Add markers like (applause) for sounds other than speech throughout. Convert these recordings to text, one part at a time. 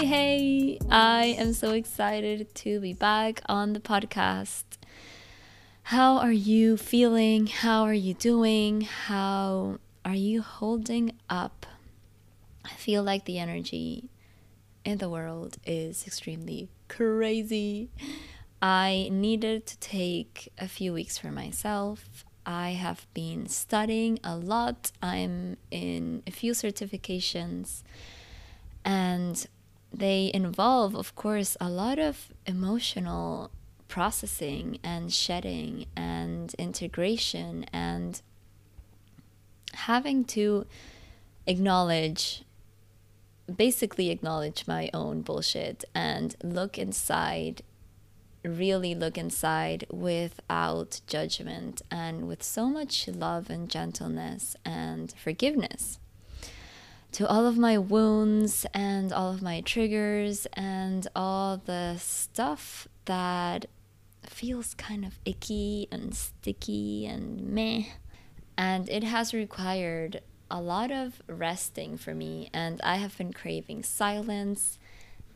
Hey! I am so excited to be back on the podcast. How are you feeling? How are you doing? How are you holding up? I feel like the energy in the world is extremely crazy. I needed to take a few weeks for myself. I have been studying a lot. I'm in a few certifications and they involve, of course, a lot of emotional processing and shedding and integration and having to acknowledge basically acknowledge my own bullshit and look inside really look inside without judgment and with so much love and gentleness and forgiveness to all of my wounds and all of my triggers and all the stuff that feels kind of icky and sticky and meh. And it has required a lot of resting for me, and I have been craving silence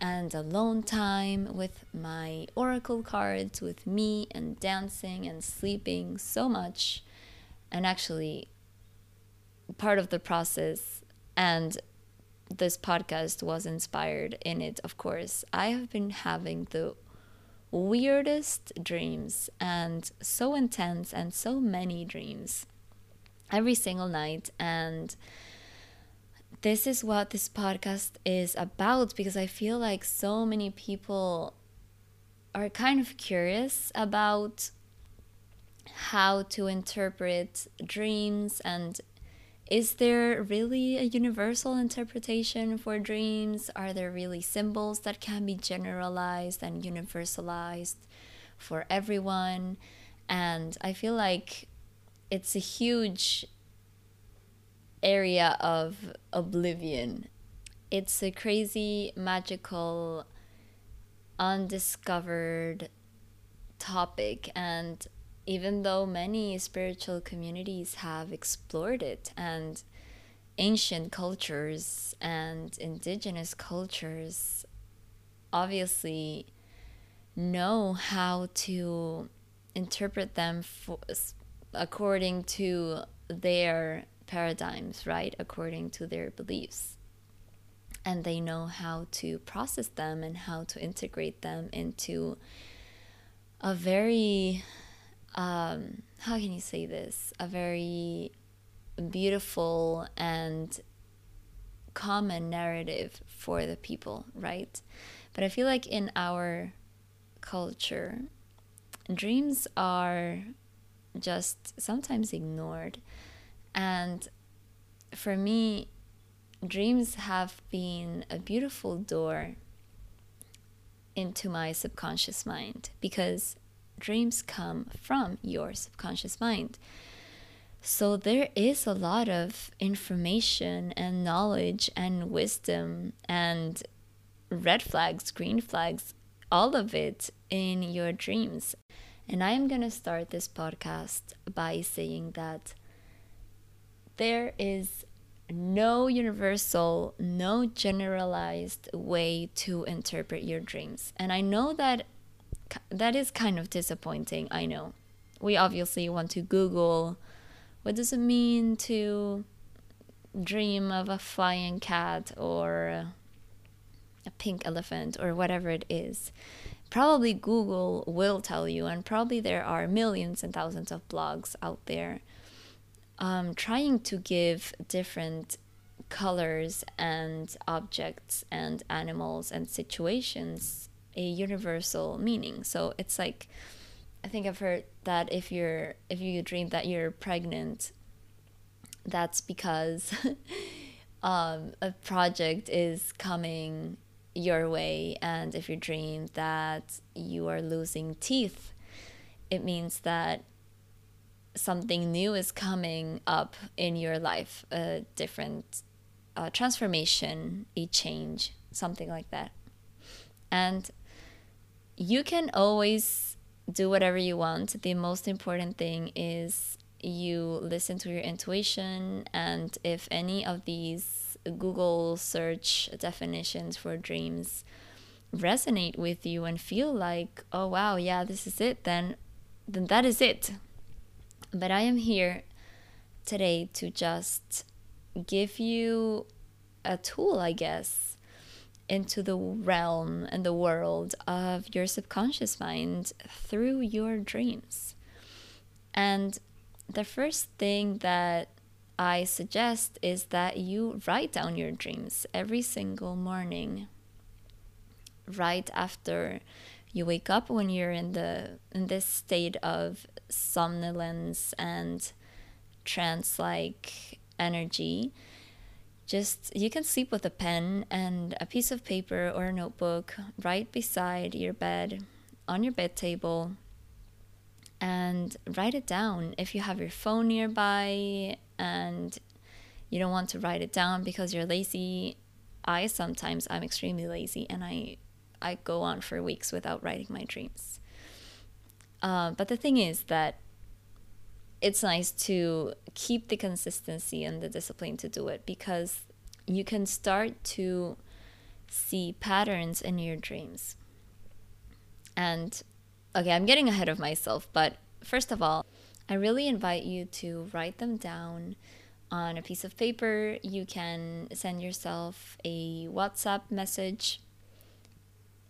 and alone time with my oracle cards, with me, and dancing and sleeping so much. And actually, part of the process and this podcast was inspired in it, of course. I have been having the weirdest dreams and so intense and so many dreams every single night. And this is what this podcast is about because I feel like so many people are kind of curious about how to interpret dreams and is there really a universal interpretation for dreams? Are there really symbols that can be generalized and universalized for everyone? And I feel like it's a huge area of oblivion. It's a crazy, magical, undiscovered topic, and even though many spiritual communities have explored it and ancient cultures and indigenous cultures obviously know how to interpret them for, according to their paradigms, right? According to their beliefs. And they know how to process them and how to integrate them into a very um, how can you say this? A very beautiful and common narrative for the people, right? But I feel like in our culture, dreams are just sometimes ignored. And for me, dreams have been a beautiful door into my subconscious mind because dreams come from your subconscious mind. So there is a lot of information and knowledge and wisdom and red flags, green flags, all of it in your dreams. And I am going to start this podcast by saying that there is no universal, no generalized way to interpret your dreams. And I know that that is kind of disappointing. I know. We obviously want to Google what does it mean to dream of a flying cat or a pink elephant or whatever it is. Probably Google will tell you, and probably there are millions and thousands of blogs out there um, trying to give different colors and objects and animals and situations a universal meaning. So it's like I think I've heard that if you're if you dream that you're pregnant, that's because (laughs) um, a project is coming your way, and if you dream that you are losing teeth, it means that something new is coming up in your life, a different uh, transformation, a change, something like that. And you can always do whatever you want. The most important thing is you listen to your intuition, and if any of these Google search definitions for dreams resonate with you and feel like, oh wow, yeah, this is it, then then that is it. But I am here today to just give you a tool, I guess, into the realm and the world of your subconscious mind through your dreams. And the first thing that I suggest is that you write down your dreams every single morning. Right after you wake up when you're in the in this state of somnolence and trance like energy just you can sleep with a pen and a piece of paper or a notebook right beside your bed on your bed table and write it down. If you have your phone nearby and you don't want to write it down because you're lazy i sometimes i'm extremely lazy and i i go on for weeks without writing my dreams. Uh, but the thing is that it's nice to keep the consistency and the discipline to do it because you can start to see patterns in your dreams and okay, I'm getting ahead of myself, but first of all, I really invite you to write them down on a piece of paper. You can send yourself a WhatsApp message,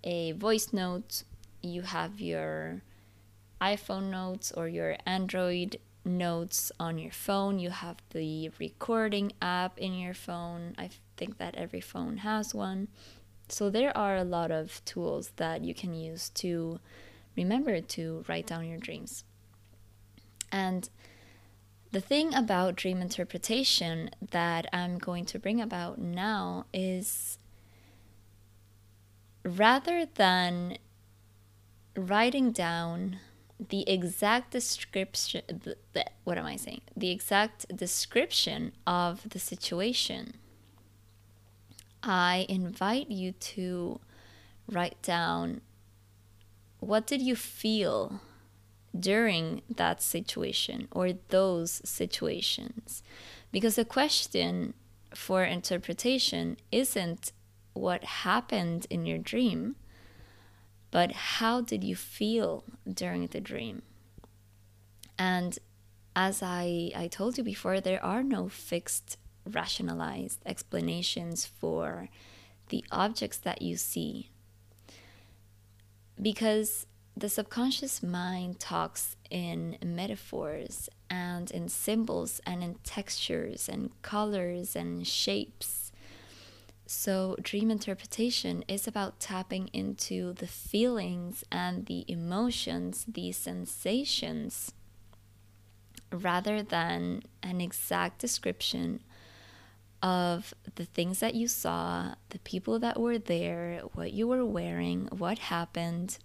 a voice note. You have your iPhone notes or your Android notes on your phone. You have the recording app in your phone. I think that every phone has one. So there are a lot of tools that you can use to remember to write down your dreams. And the thing about dream interpretation that I'm going to bring about now is rather than writing down the exact description, what am I saying? The exact description of the situation, I invite you to write down what did you feel during that situation or those situations? Because the question for interpretation isn't what happened in your dream, but how did you feel during the dream? And as I, I told you before, there are no fixed rationalized explanations for the objects that you see because the subconscious mind talks in metaphors and in symbols and in textures and colors and shapes. So, dream interpretation is about tapping into the feelings and the emotions, the sensations, rather than an exact description of the things that you saw, the people that were there, what you were wearing, what happened.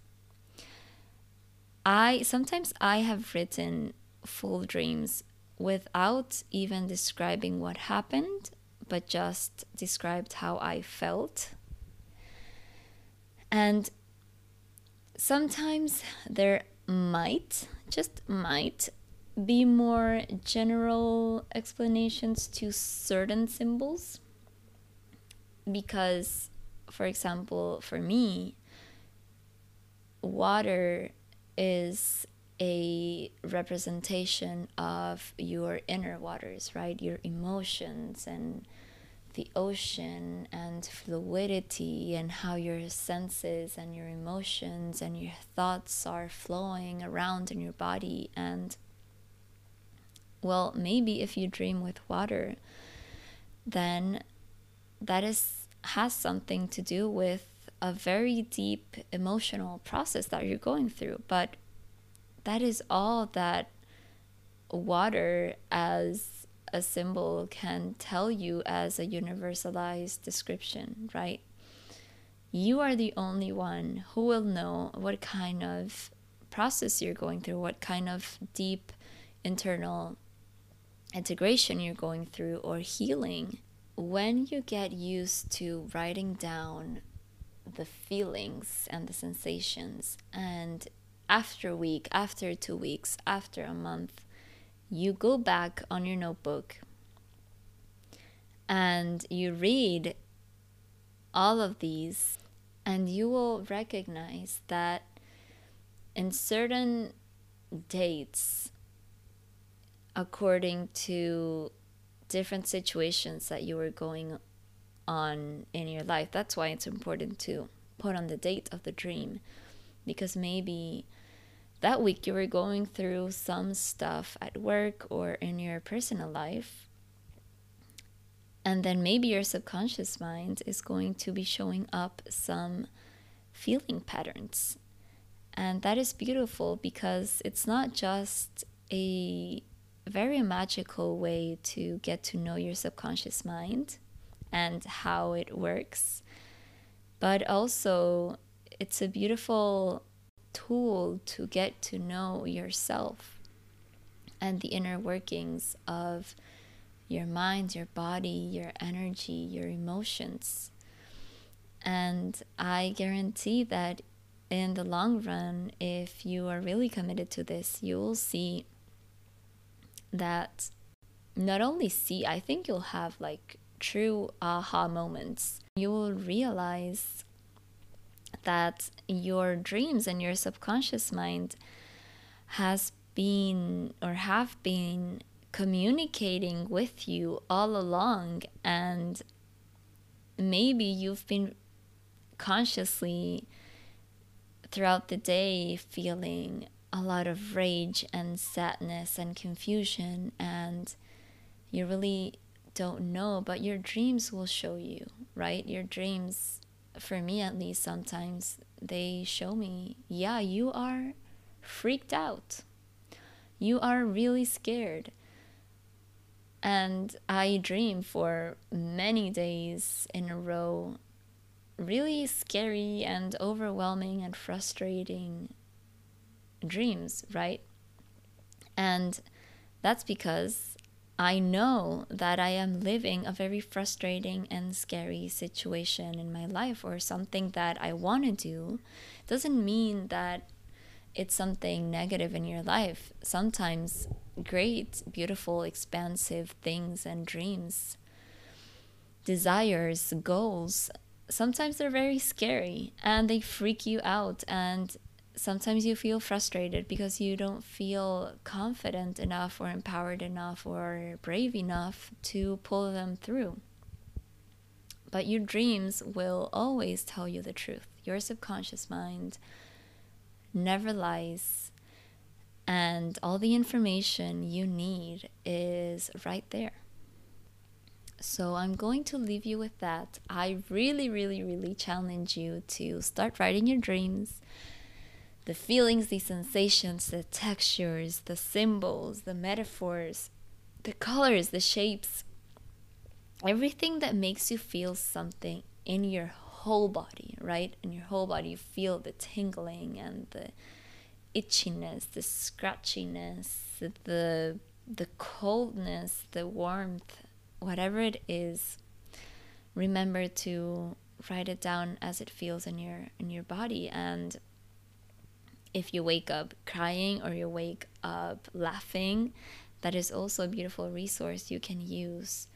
I sometimes I have written full dreams without even describing what happened, but just described how I felt. And sometimes there might, just might, be more general explanations to certain symbols because for example for me water is a representation of your inner waters right your emotions and the ocean and fluidity and how your senses and your emotions and your thoughts are flowing around in your body and well, maybe if you dream with water, then that is has something to do with a very deep emotional process that you're going through. But that is all that water as a symbol can tell you as a universalized description, right? You are the only one who will know what kind of process you're going through, what kind of deep internal integration you're going through or healing, when you get used to writing down the feelings and the sensations, and after a week, after two weeks, after a month, you go back on your notebook And you read all of these, and you will recognize that in certain dates, according to different situations that you were going on in your life, that's why it's important to put on the date of the dream because maybe that week you were going through some stuff at work or in your personal life. And then maybe your subconscious mind is going to be showing up some feeling patterns. And that is beautiful because it's not just a very magical way to get to know your subconscious mind and how it works, but also it's a beautiful tool to get to know yourself and the inner workings of your mind, your body, your energy, your emotions. And I guarantee that in the long run, if you are really committed to this, you will see that not only see, I think you'll have like true aha moments. You will realize that your dreams and your subconscious mind has been or have been communicating with you all along and maybe you've been consciously throughout the day feeling a lot of rage and sadness and confusion and you really don't know but your dreams will show you right? Your dreams for me at least, sometimes they show me, yeah, you are freaked out. You are really scared. And I dream for many days in a row, really scary and overwhelming and frustrating dreams, right? And that's because I know that I am living a very frustrating and scary situation in my life or something that I want to do doesn't mean that it's something negative in your life. Sometimes great, beautiful, expansive things and dreams, desires, goals, sometimes they're very scary and they freak you out and sometimes you feel frustrated because you don't feel confident enough or empowered enough or brave enough to pull them through. But your dreams will always tell you the truth. Your subconscious mind never lies, and all the information you need is right there. So I'm going to leave you with that. I really, really, really challenge you to start writing your dreams the feelings, the sensations, the textures, the symbols, the metaphors, the colors, the shapes, everything that makes you feel something in your whole body, right? In your whole body, you feel the tingling and the itchiness, the scratchiness, the the coldness, the warmth, whatever it is. Remember to write it down as it feels in your in your body and if you wake up crying or you wake up laughing, that is also a beautiful resource you can use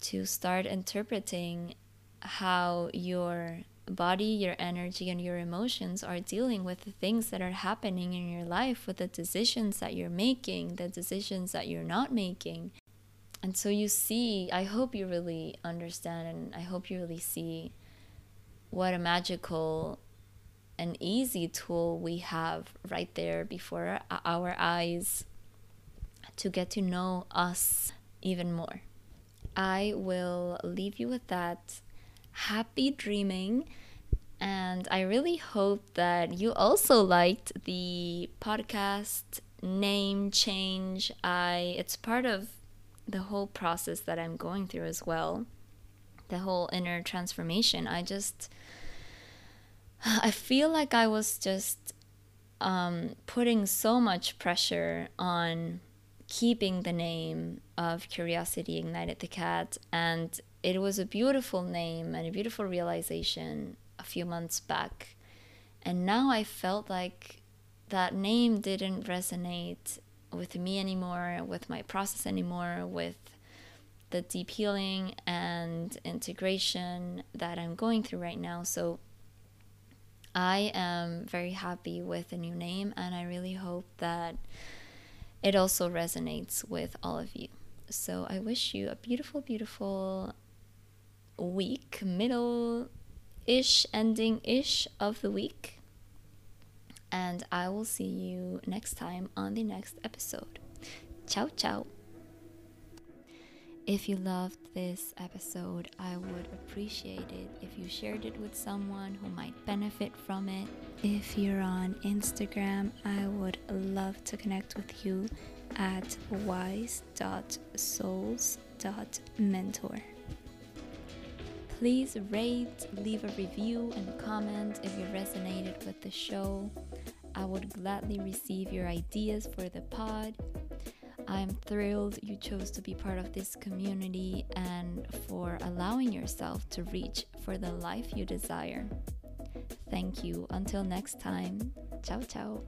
to start interpreting how your body, your energy, and your emotions are dealing with the things that are happening in your life, with the decisions that you're making, the decisions that you're not making. And so you see, I hope you really understand and I hope you really see what a magical an easy tool we have right there before our eyes to get to know us even more. I will leave you with that. Happy dreaming. And I really hope that you also liked the podcast name change. I it's part of the whole process that I'm going through as well. The whole inner transformation. I just (sighs) I feel like I was just um, putting so much pressure on keeping the name of Curiosity Ignited the Cat, and it was a beautiful name and a beautiful realization a few months back. And now I felt like that name didn't resonate with me anymore, with my process anymore, with the deep healing and integration that I'm going through right now. So I am very happy with the new name, and I really hope that it also resonates with all of you. So I wish you a beautiful, beautiful week, middle ish, ending ish of the week. And I will see you next time on the next episode. Ciao, ciao. If you loved this episode, I would appreciate it if you shared it with someone who might benefit from it. If you're on Instagram, I would love to connect with you at wise.souls.mentor. Please rate, leave a review, and comment if you resonated with the show. I would gladly receive your ideas for the pod. I'm thrilled you chose to be part of this community and for allowing yourself to reach for the life you desire. Thank you. Until next time, ciao ciao.